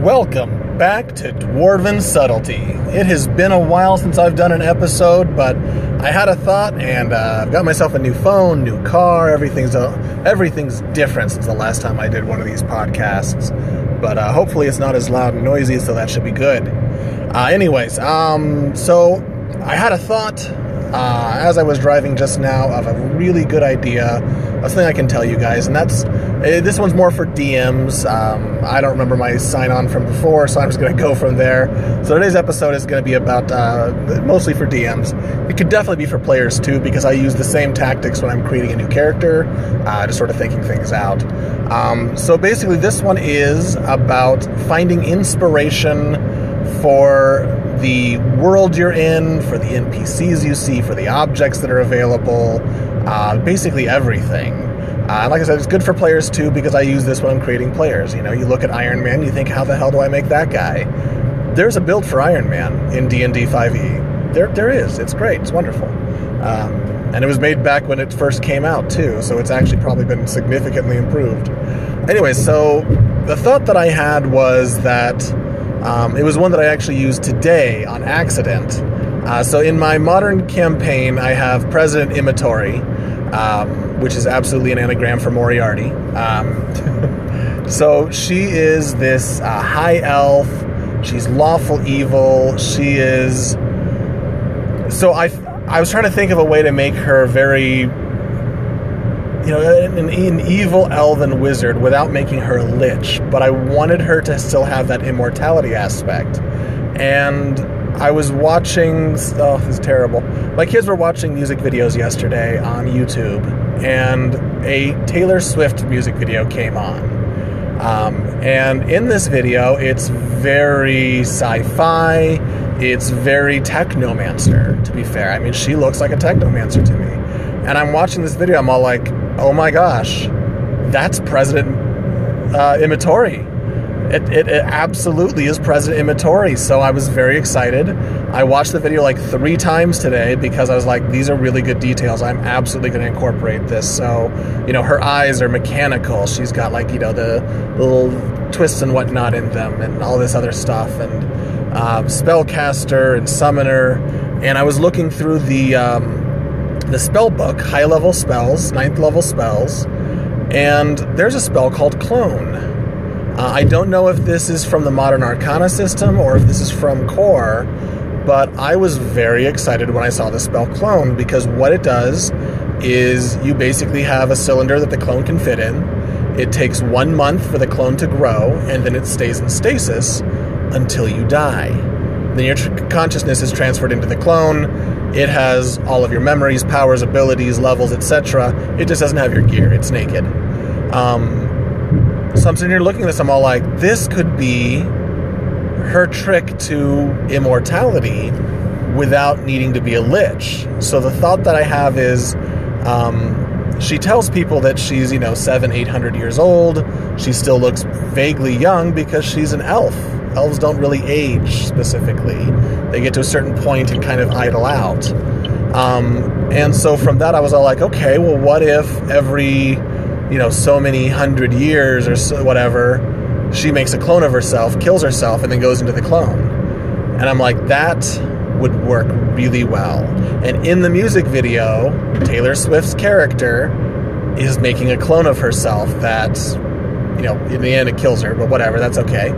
Welcome back to Dwarven Subtlety. It has been a while since I've done an episode, but I had a thought and uh, I've got myself a new phone, new car. Everything's uh, everything's different since the last time I did one of these podcasts. But uh, hopefully, it's not as loud and noisy, so that should be good. Uh, anyways, um, so I had a thought uh, as I was driving just now of a really good idea, a thing I can tell you guys, and that's uh, this one's more for DMs. Um, I don't remember my sign on from before, so I'm just going to go from there. So today's episode is going to be about uh, mostly for DMs. It could definitely be for players too, because I use the same tactics when I'm creating a new character, uh, just sort of thinking things out. Um, so basically, this one is about finding inspiration for the world you're in, for the NPCs you see, for the objects that are available, uh, basically everything. Uh, like I said, it's good for players too because I use this when I'm creating players. You know, you look at Iron Man, you think, how the hell do I make that guy? There's a build for Iron Man in D&D 5e. There, there is. It's great. It's wonderful. Um, and it was made back when it first came out too, so it's actually probably been significantly improved. Anyway, so the thought that I had was that um, it was one that I actually used today on accident. Uh, so in my modern campaign, I have President Imitori, um, which is absolutely an anagram for Moriarty. Um, so she is this uh, high elf. She's lawful evil. She is. So I, I was trying to think of a way to make her very you know, an, an, evil elven wizard without making her a lich, but I wanted her to still have that immortality aspect. And I was watching, oh, this is terrible. My kids were watching music videos yesterday on YouTube, and a Taylor Swift music video came on. Um, and in this video, it's very sci fi, it's very technomancer, to be fair. I mean, she looks like a technomancer to me. And I'm watching this video, I'm all like, oh my gosh, that's President uh. It, it, it, absolutely is President Imitori. So I was very excited. I watched the video like three times today because I was like, these are really good details. I'm absolutely going to incorporate this. So, you know, her eyes are mechanical. She's got like, you know, the, little twists and whatnot in them and all this other stuff. And uh, spellcaster and summoner. And I was looking through the. Um, the spell book, high level spells, ninth level spells, and there's a spell called Clone. Uh, I don't know if this is from the Modern Arcana system or if this is from Core, but I was very excited when I saw the spell Clone because what it does is you basically have a cylinder that the clone can fit in. It takes one month for the clone to grow, and then it stays in stasis until you die. Then your tr- consciousness is transferred into the clone. It has all of your memories, powers, abilities, levels, etc. It just doesn't have your gear. It's naked. Um, so I'm sitting here looking at this. I'm all like, this could be her trick to immortality without needing to be a lich. So the thought that I have is, um, she tells people that she's you know seven, eight hundred years old. She still looks vaguely young because she's an elf elves don't really age specifically. They get to a certain point and kind of idle out. Um, and so from that, I was all like, okay, well, what if every, you know, so many hundred years or so, whatever, she makes a clone of herself, kills herself, and then goes into the clone? And I'm like, that would work really well. And in the music video, Taylor Swift's character is making a clone of herself that you know, in the end it kills her, but whatever, that's okay.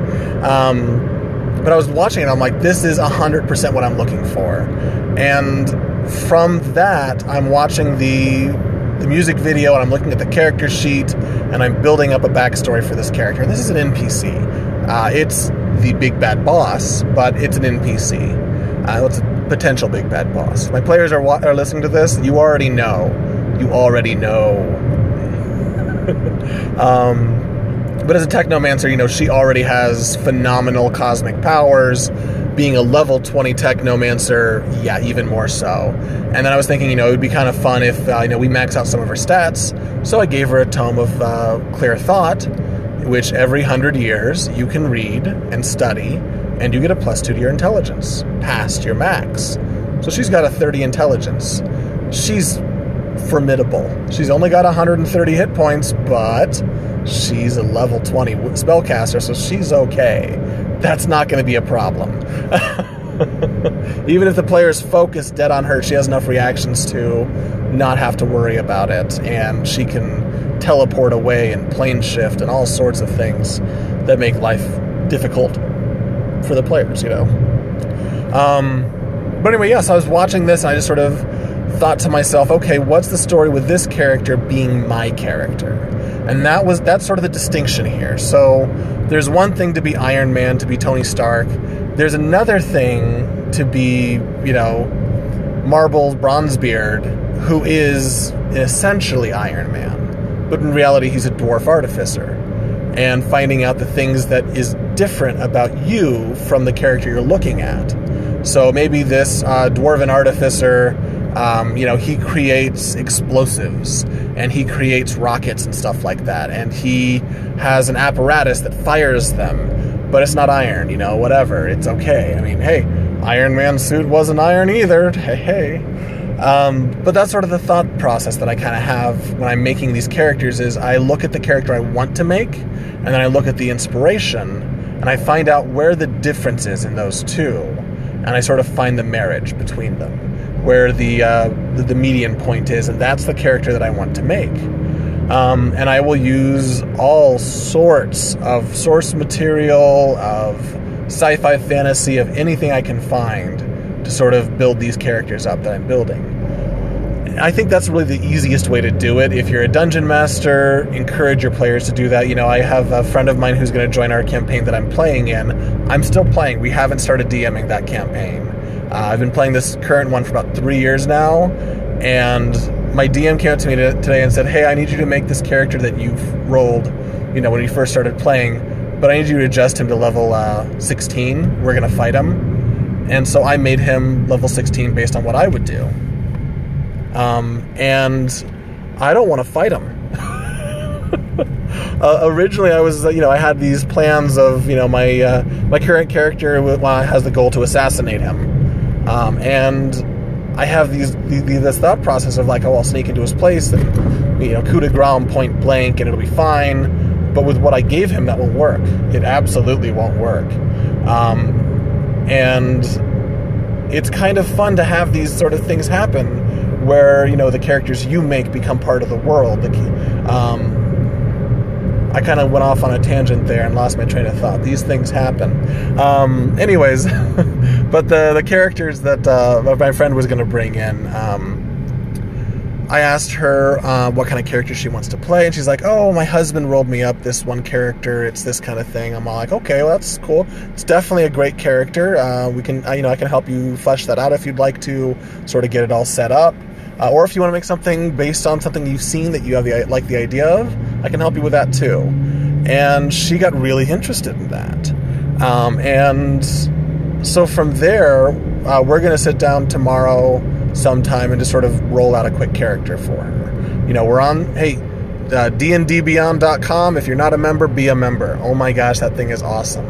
Um, but I was watching it, I'm like, this is 100% what I'm looking for. And from that, I'm watching the the music video and I'm looking at the character sheet and I'm building up a backstory for this character. And this is an NPC. Uh, it's the big bad boss, but it's an NPC. Uh, it's a potential big bad boss. My players are, wa- are listening to this. You already know. You already know. um, but as a technomancer, you know, she already has phenomenal cosmic powers. Being a level 20 technomancer, yeah, even more so. And then I was thinking, you know, it would be kind of fun if, uh, you know, we max out some of her stats. So I gave her a tome of uh, Clear Thought, which every hundred years you can read and study, and you get a plus two to your intelligence, past your max. So she's got a 30 intelligence. She's formidable. She's only got 130 hit points, but she's a level 20 spellcaster, so she's okay. that's not going to be a problem. Even if the player is focused dead on her, she has enough reactions to not have to worry about it, and she can teleport away and plane shift and all sorts of things that make life difficult for the players, you know. Um, but anyway, yes, I was watching this and I just sort of thought to myself, okay, what's the story with this character being my character? And that was that's sort of the distinction here. So there's one thing to be Iron Man, to be Tony Stark. There's another thing to be, you know, Marble Bronzebeard, who is essentially Iron Man, but in reality he's a dwarf artificer. And finding out the things that is different about you from the character you're looking at. So maybe this uh, dwarven artificer um, you know, he creates explosives and he creates rockets and stuff like that. And he has an apparatus that fires them, but it's not iron, you know, whatever. It's okay. I mean, hey, Iron Man's suit wasn't iron either. Hey, hey. Um, but that's sort of the thought process that I kind of have when I'm making these characters is I look at the character I want to make, and then I look at the inspiration, and I find out where the difference is in those two, and I sort of find the marriage between them where the, uh, the, the median point is, and that's the character that I want to make. Um, and I will use all sorts of source material, of sci-fi fantasy, of anything I can find to sort of build these characters up that I'm building. I think that's really the easiest way to do it. If you're a dungeon master, encourage your players to do that. You know, I have a friend of mine who's going to join our campaign that I'm playing in. I'm still playing. We haven't started DMing that campaign. Uh, I've been playing this current one for about three years now, and my DM came up to me today and said, "Hey, I need you to make this character that you've rolled, you know, when you first started playing, but I need you to adjust him to level uh, 16. We're gonna fight him." And so I made him level 16 based on what I would do. Um, and I don't want to fight him. uh, originally, I was, you know, I had these plans of, you know, my uh, my current character has the goal to assassinate him um, and I have these, this thought process of like, oh, I'll sneak into his place and you know coup de grace point blank and it'll be fine. But with what I gave him, that won't work. It absolutely won't work. Um, and it's kind of fun to have these sort of things happen where you know the characters you make become part of the world. Um, I kind of went off on a tangent there and lost my train of thought. These things happen. Um, anyways, but the the characters that uh, my friend was going to bring in. Um, I asked her uh, what kind of character she wants to play, and she's like, "Oh, my husband rolled me up this one character. It's this kind of thing." I'm all like, "Okay, well, that's cool. It's definitely a great character. Uh, we can, uh, you know, I can help you flesh that out if you'd like to, sort of get it all set up." Uh, or if you want to make something based on something you've seen that you have the like the idea of, I can help you with that too. And she got really interested in that. Um, and so from there, uh, we're going to sit down tomorrow sometime and just sort of roll out a quick character for her. You know, we're on, hey, uh, dndbeyond.com. If you're not a member, be a member. Oh my gosh, that thing is awesome.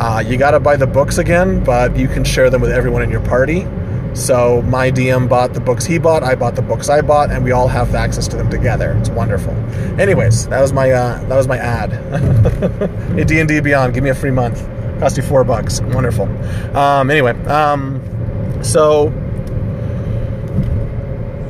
Uh, you got to buy the books again, but you can share them with everyone in your party. So my DM bought the books he bought, I bought the books I bought, and we all have access to them together. It's wonderful. Anyways, that was my uh, that was my ad. hey D and D Beyond, give me a free month. Cost you four bucks. Wonderful. Um, anyway, um, so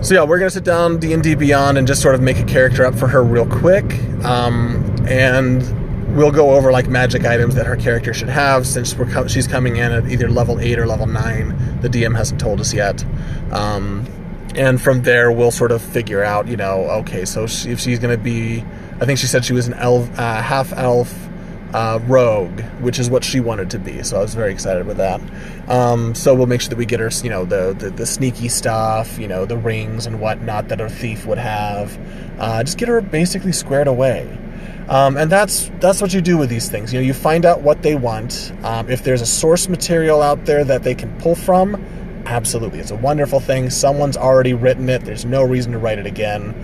so yeah, we're gonna sit down D and D Beyond and just sort of make a character up for her real quick. Um, and we'll go over like magic items that her character should have since we're co- she's coming in at either level 8 or level 9 the dm hasn't told us yet. Um, and from there we'll sort of figure out you know okay so she, if she's going to be i think she said she was an elf uh, half elf uh, rogue which is what she wanted to be so i was very excited with that. Um, so we'll make sure that we get her you know the, the, the sneaky stuff you know the rings and whatnot that a thief would have. Uh, just get her basically squared away um, and that's that's what you do with these things. You know, you find out what they want. Um, if there's a source material out there that they can pull from, absolutely, it's a wonderful thing. Someone's already written it. There's no reason to write it again.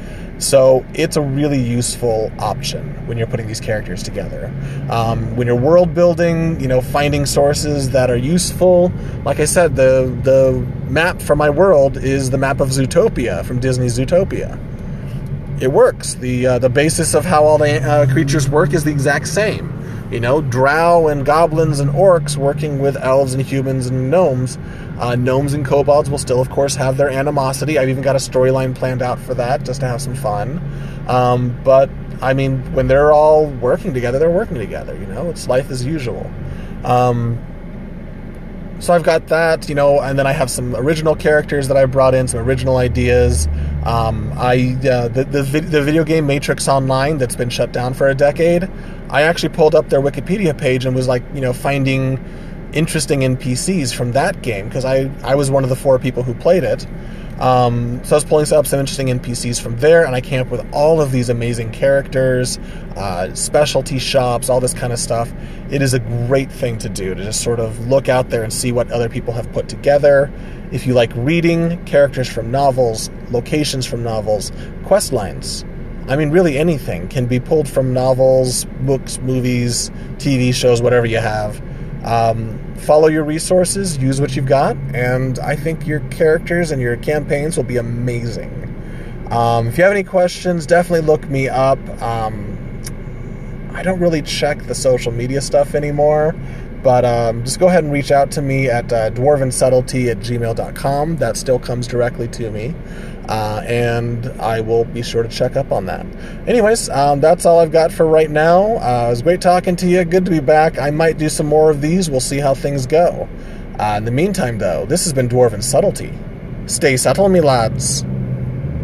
So it's a really useful option when you're putting these characters together. Um, when you're world building, you know, finding sources that are useful. Like I said, the the map for my world is the map of Zootopia from Disney's Zootopia it works. The uh, the basis of how all the uh, creatures work is the exact same. you know, drow and goblins and orcs working with elves and humans and gnomes. Uh, gnomes and kobolds will still, of course, have their animosity. I've even got a storyline planned out for that just to have some fun. Um, but I mean, when they're all working together, they're working together. You know, it's life as usual. Um, so I've got that, you know, and then I have some original characters that I brought in, some original ideas. Um, I uh, the, the the video game Matrix Online that's been shut down for a decade. I actually pulled up their Wikipedia page and was like, you know, finding interesting NPCs from that game because I I was one of the four people who played it. Um, so I was pulling up some interesting NPCs from there, and I came up with all of these amazing characters, uh, specialty shops, all this kind of stuff. It is a great thing to do to just sort of look out there and see what other people have put together. If you like reading characters from novels, locations from novels, quest lines, I mean, really anything can be pulled from novels, books, movies, TV shows, whatever you have. Um, follow your resources, use what you've got, and I think your characters and your campaigns will be amazing. Um, if you have any questions, definitely look me up. Um, I don't really check the social media stuff anymore, but um, just go ahead and reach out to me at uh, dwarvensubtlety at gmail.com. That still comes directly to me. Uh, and I will be sure to check up on that. Anyways, um, that's all I've got for right now. Uh, it was great talking to you. Good to be back. I might do some more of these. We'll see how things go. Uh, in the meantime, though, this has been Dwarven Subtlety. Stay subtle, me lads.